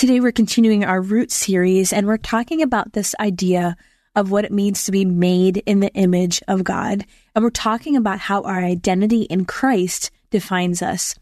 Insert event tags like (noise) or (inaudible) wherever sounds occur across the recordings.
Today, we're continuing our Root series, and we're talking about this idea of what it means to be made in the image of God. And we're talking about how our identity in Christ defines us.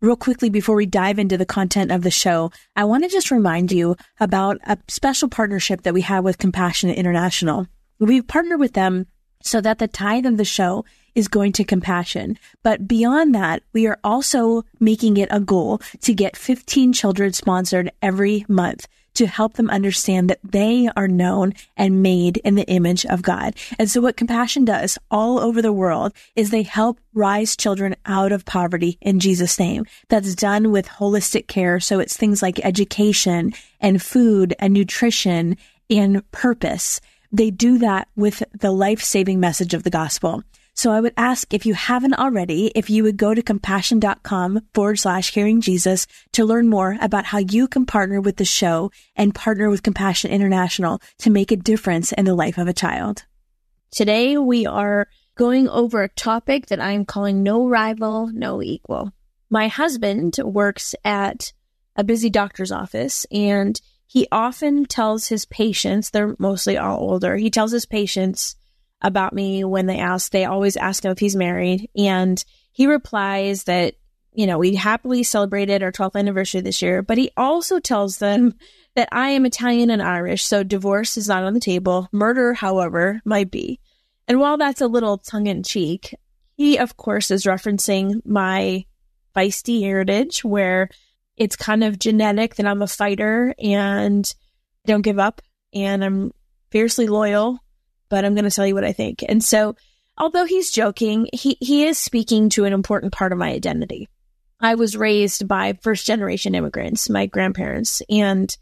Real quickly, before we dive into the content of the show, I want to just remind you about a special partnership that we have with Compassion International. We've partnered with them so that the tithe of the show is going to compassion. But beyond that, we are also making it a goal to get 15 children sponsored every month to help them understand that they are known and made in the image of God. And so what compassion does all over the world is they help rise children out of poverty in Jesus name. That's done with holistic care. So it's things like education and food and nutrition and purpose. They do that with the life saving message of the gospel. So I would ask if you haven't already, if you would go to compassion.com forward slash hearing Jesus to learn more about how you can partner with the show and partner with Compassion International to make a difference in the life of a child. Today we are going over a topic that I'm calling no rival, no equal. My husband works at a busy doctor's office and he often tells his patients, they're mostly all older, he tells his patients about me when they ask. They always ask him if he's married. And he replies that, you know, we happily celebrated our 12th anniversary this year, but he also tells them (laughs) that I am Italian and Irish, so divorce is not on the table. Murder, however, might be. And while that's a little tongue in cheek, he, of course, is referencing my feisty heritage where it's kind of genetic that I'm a fighter and don't give up and I'm fiercely loyal but I'm going to tell you what I think. And so, although he's joking, he, he is speaking to an important part of my identity. I was raised by first generation immigrants, my grandparents, and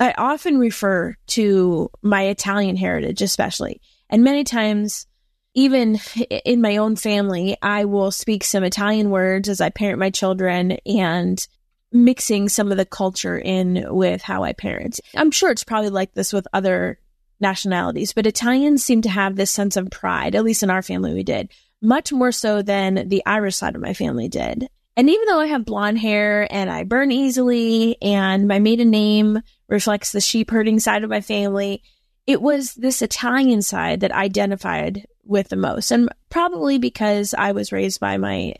I often refer to my Italian heritage, especially. And many times, even in my own family, I will speak some Italian words as I parent my children and mixing some of the culture in with how I parent. I'm sure it's probably like this with other nationalities, but Italians seem to have this sense of pride, at least in our family, we did, much more so than the Irish side of my family did. And even though I have blonde hair and I burn easily and my maiden name reflects the sheep herding side of my family, it was this Italian side that identified with the most. And probably because I was raised by my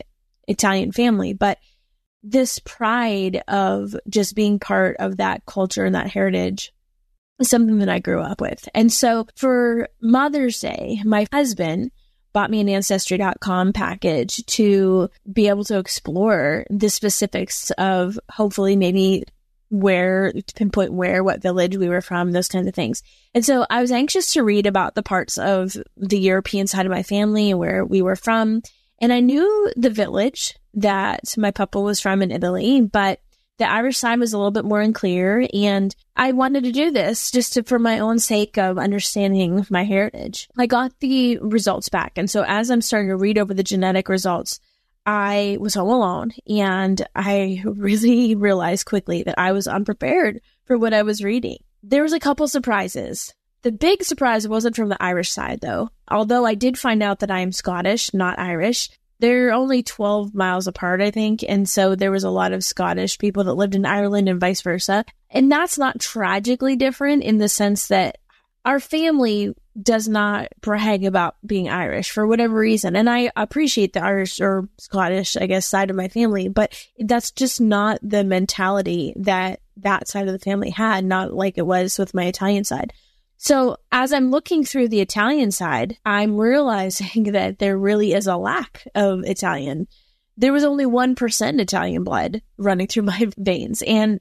Italian family, but this pride of just being part of that culture and that heritage something that I grew up with. And so for Mother's Day, my husband bought me an ancestry.com package to be able to explore the specifics of hopefully maybe where pinpoint where what village we were from those kinds of things and so i was anxious to read about the parts of the european side of my family and where we were from and i knew the village that my papa was from in italy but the Irish side was a little bit more unclear, and I wanted to do this just to, for my own sake of understanding my heritage. I got the results back, and so as I'm starting to read over the genetic results, I was home alone, and I (laughs) really realized quickly that I was unprepared for what I was reading. There was a couple surprises. The big surprise wasn't from the Irish side, though. Although I did find out that I am Scottish, not Irish, they're only 12 miles apart, I think. And so there was a lot of Scottish people that lived in Ireland and vice versa. And that's not tragically different in the sense that our family does not brag about being Irish for whatever reason. And I appreciate the Irish or Scottish, I guess, side of my family, but that's just not the mentality that that side of the family had, not like it was with my Italian side. So as I'm looking through the Italian side, I'm realizing (laughs) that there really is a lack of Italian there was only 1% Italian blood running through (laughs) my veins. And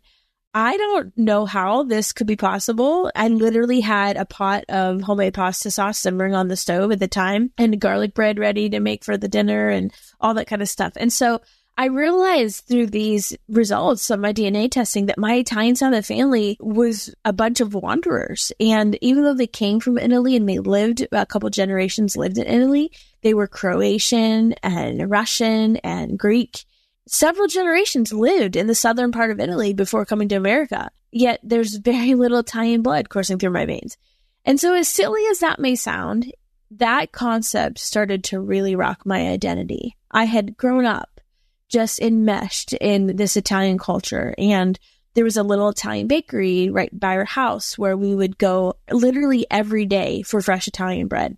I don't know how this could be possible. I literally had a pot of homemade pasta sauce simmering on the stove at the time and garlic bread ready to make for the dinner and all that kind of stuff. And so I realized through these results of my DNA testing that my Italian side of the family was a bunch of wanderers. And even though they came from Italy and they lived a couple generations lived in Italy, they were Croatian and Russian and Greek. Several generations lived in the southern part of Italy before coming to America. Yet there's very (laughs) little Italian blood coursing through my veins. And so as silly as that may sound, that concept started to really rock my identity. I had grown up just enmeshed in this Italian culture. And there was a little Italian bakery right by our house where we would go literally every day for fresh Italian bread.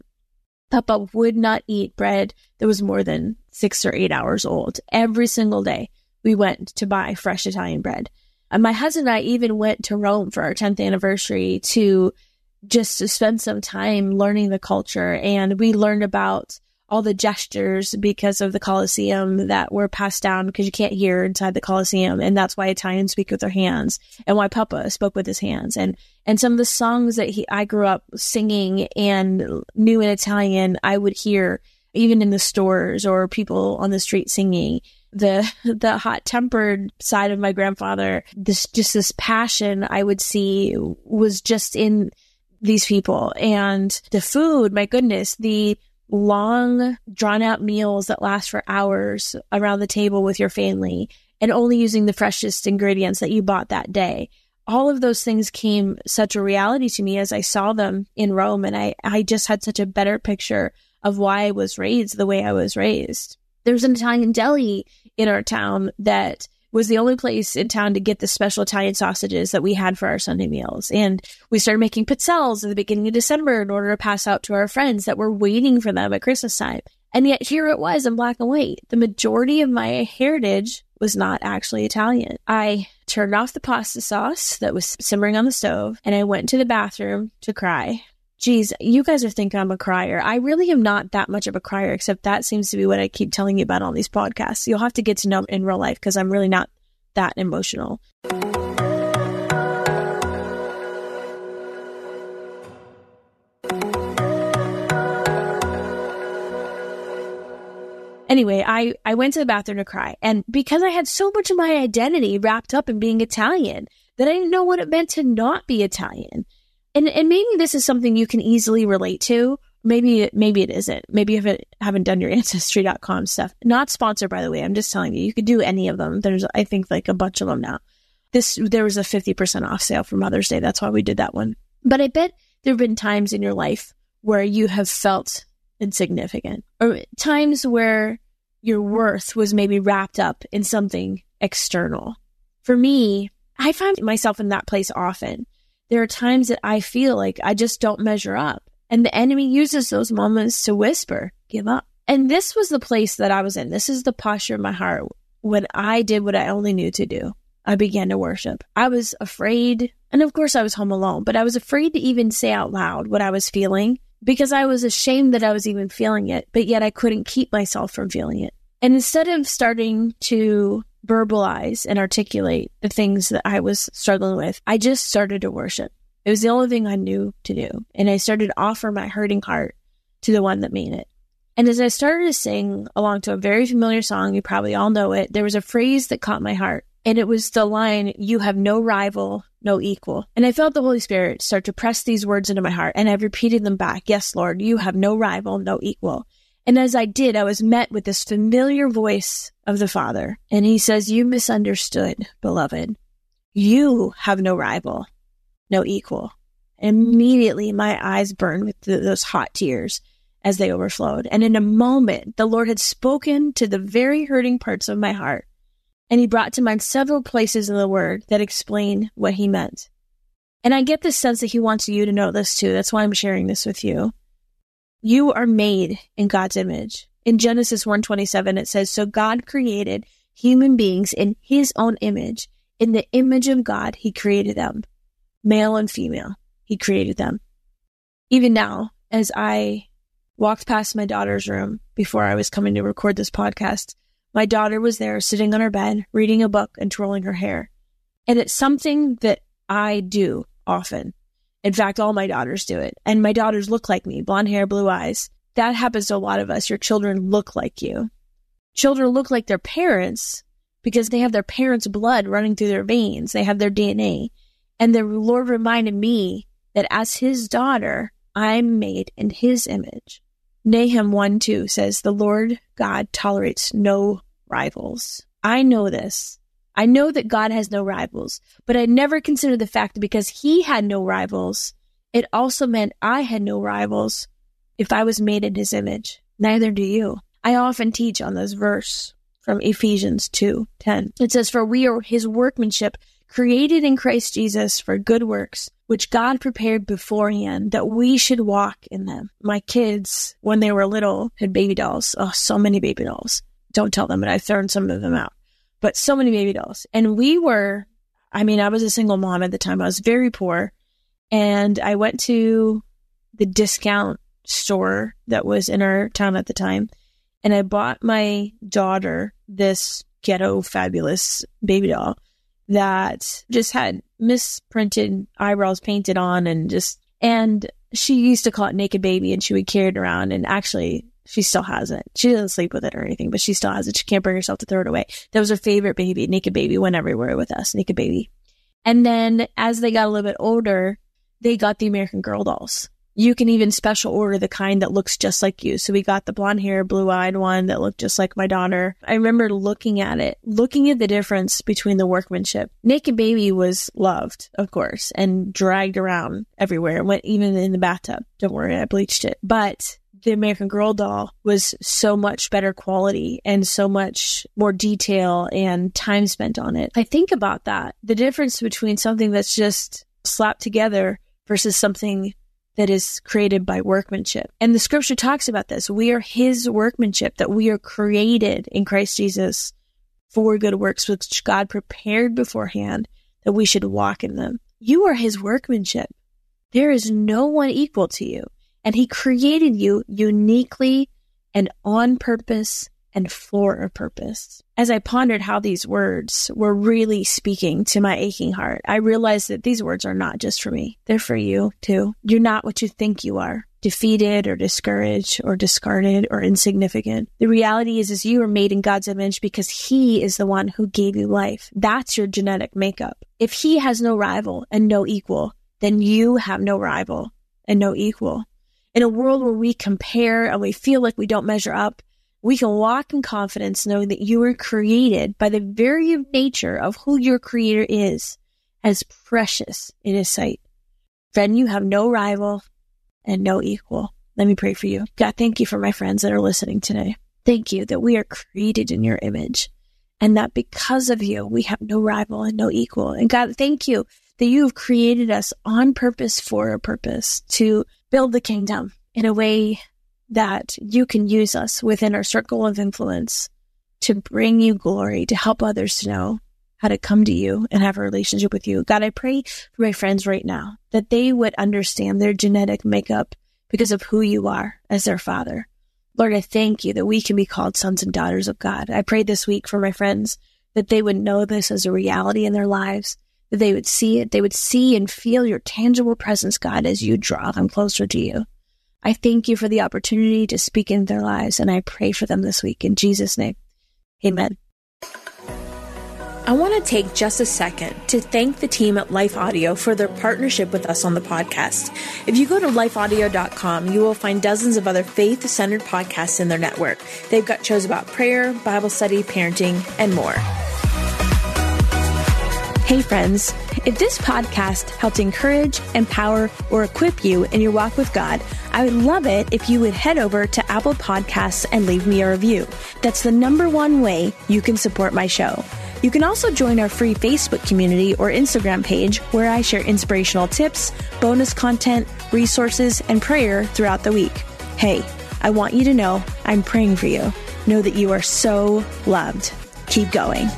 Papa would not eat bread that was more than six or eight hours old. Every single day we went to buy fresh Italian bread. And my husband and I even went to Rome for our 10th anniversary to just to spend some time learning the culture. And we learned about all the gestures because of the Colosseum that were passed down because you can't hear inside the Colosseum. And that's why Italians speak with their hands and why Papa spoke with his hands. And, and some of the songs that he, I grew up singing and knew in Italian, I would hear even in the stores or people on the street singing the (laughs) the hot tempered side of my grandfather this just this passion i would see was just in these people and the food my goodness the long, drawn out meals that last for hours around the table with your family and only using the freshest ingredients that you bought that day. All of those things came such a reality to me as I saw them in Rome. And I, I just had such a better picture of why I was raised the way I was raised. There's an Italian deli in our town that was the only place in town to get the special Italian sausages that we had for our Sunday meals. And we started making pizzelles at the beginning of December in order to pass out to our friends that were waiting for them at Christmas time. And yet here it was in black and white. The majority of my heritage was not actually Italian. I turned off the pasta sauce that was simmering on the stove and I went to the bathroom to cry geez, you guys are thinking I'm a crier. I really am not that much of a crier, except that seems to be what I keep telling you about on these podcasts. You'll have to get to know in real life because I'm really not that emotional. Anyway, I, I went to the bathroom to cry. And because I had so much of my identity wrapped up in being Italian, that I didn't know what it meant to not be Italian and and maybe this is something you can easily relate to. Maybe maybe it isn't. Maybe you haven't haven't done your (laughs) ancestry.com stuff. Not sponsored by the way. I'm just telling you. You could do any of them. There's I think like a bunch of them now. This there was a 50% off sale for Mother's Day. That's why we did that one. But I bet there have been times in your life where you have felt insignificant or times where your worth was maybe wrapped up in something external. For me, I find myself in that place often there are times that I feel like I just don't measure up. And the enemy uses those moments to whisper, give up. And this was the place that I was in. This is the posture of my heart when I did what I only knew to do. I began to worship. I was afraid, and of course I was home alone, but I was afraid to even say out loud what I was feeling because I was ashamed that I was even feeling it, but yet I couldn't keep myself from feeling it. And instead of starting to verbalize and articulate the things that I was struggling with, I just started to worship. It was the only thing I knew to do. And I started to offer my hurting heart to the one that made it. And as I started to sing along to a very familiar song, you probably all know it, there was a phrase that caught my heart. And it was the line, You have no rival, no equal. And I felt the Holy Spirit start to press these words into my heart. And I repeated them back. Yes, Lord, you have no rival, no equal. And as I did, I was met with this familiar voice of the Father. And he says, You misunderstood, beloved. You have no rival, no equal. And immediately, my eyes burned with those hot tears as they overflowed. And in a moment, the Lord had spoken to the very hurting parts of my heart. And he brought to mind several places in the word that explain what he meant. And I get the sense that he wants you to know this too. That's why I'm sharing this with you. You are made in God's image. In Genesis 1:27 it says, "So God created human beings in his own image. In the image of God he created them. Male and female, he created them." Even now, as I walked past my daughter's room before I was coming to record this podcast, My daughter was there sitting on her bed, reading a book and twirling her hair. And it's something that I do often. In fact, all my daughters do it. And my daughters look like me, blonde hair, blue eyes. That happens to a lot of us. Your children look like you. Children look like their parents because they have their parents' blood running through their veins. They have their DNA. And the Lord reminded me that as his daughter, I'm made in his image. Nahum 1 2 says, The Lord God tolerates no rivals. I know this. I know that God has no rivals, but I never considered the fact that because he had no rivals, it also meant I had no rivals if I was made in his image. Neither do you. I often teach on this verse from Ephesians 2 10. It says, For we are his workmanship, created in Christ Jesus for good works, which God prepared beforehand that we should walk in them. My kids, when they were little, had baby dolls. Oh, so many baby dolls. Don't tell them, but I've thrown some of them out. But so many baby dolls. And we were, I mean, I was a single mom at the time. I was very poor. And I went to the discount store that was in our town at the time. And I bought my daughter this ghetto fabulous baby doll that just had misprinted eyebrows painted on and just, and she used to call it naked baby and she would carry it around. And actually, she still has it. She doesn't sleep with it or anything, but she still has it. She can't bring herself to throw it away. That was her favorite baby. Naked baby went everywhere with us. Naked baby. And then as they got a little bit older, they got the American Girl dolls. You can even special order the kind that looks just like you. So we got the blonde hair, blue eyed one that looked just like my daughter. I remember looking at it, looking at the difference between the workmanship. Naked Baby was loved, of course, and dragged around everywhere. Went even in the bathtub. Don't worry, I bleached it. But the American Girl doll was so much better quality and so much more detail and time spent on it. I think about that. The difference between something that's just slapped together versus something that is created by workmanship. And the scripture talks about this. We are his workmanship, that we are created in Christ Jesus for good works, which God prepared beforehand that we should walk in them. You are his workmanship. There is no one equal to you. And he created you uniquely and on purpose and for a purpose. As I pondered how these words were really speaking to my aching heart, I realized that these words are not just for me. They're for you too. You're not what you think you are. Defeated or discouraged or discarded or insignificant. The reality is, is you are made in God's image because He is the one who gave you life. That's your genetic makeup. If He has no rival and no equal, then you have no rival and no equal. In a world where we compare and we feel like we don't measure up, we can walk in confidence knowing that you were created by the very nature of who your creator is as precious in his sight. Friend, you have no rival and no equal. Let me pray for you. God, thank you for my friends that are listening today. Thank you that we are created in your image and that because of you, we have no rival and no equal. And God, thank you that you have created us on purpose for a purpose to build the kingdom in a way that you can use us within our circle of influence to bring you glory, to help others to know how to come to you and have a relationship with you. God, I pray for my friends right now that they would understand their genetic makeup because of who you are as their father. Lord, I thank you that we can be called sons and daughters of God. I pray this week for my friends that they would know this as a reality in their lives, they would see it, they would see and feel your tangible presence, God, as you draw them closer to you. I thank you for the opportunity to speak in their lives, and I pray for them this week. In Jesus' name, amen. I want to take just a second to thank the team at Life Audio for their partnership with us on the podcast. If you go to lifeaudio.com, you will find dozens of other faith centered podcasts in their network. They've got shows about prayer, Bible study, parenting, and more. Hey, friends. If this podcast helped encourage, empower, or equip you in your walk with God, I would love it if you would head over to Apple Podcasts and leave me a review. That's the number one way you can support my show. You can also join our free Facebook community or Instagram page where I share inspirational tips, bonus content, resources, and prayer throughout the week. Hey, I want you to know I'm praying for you. Know that you are so loved. Keep going.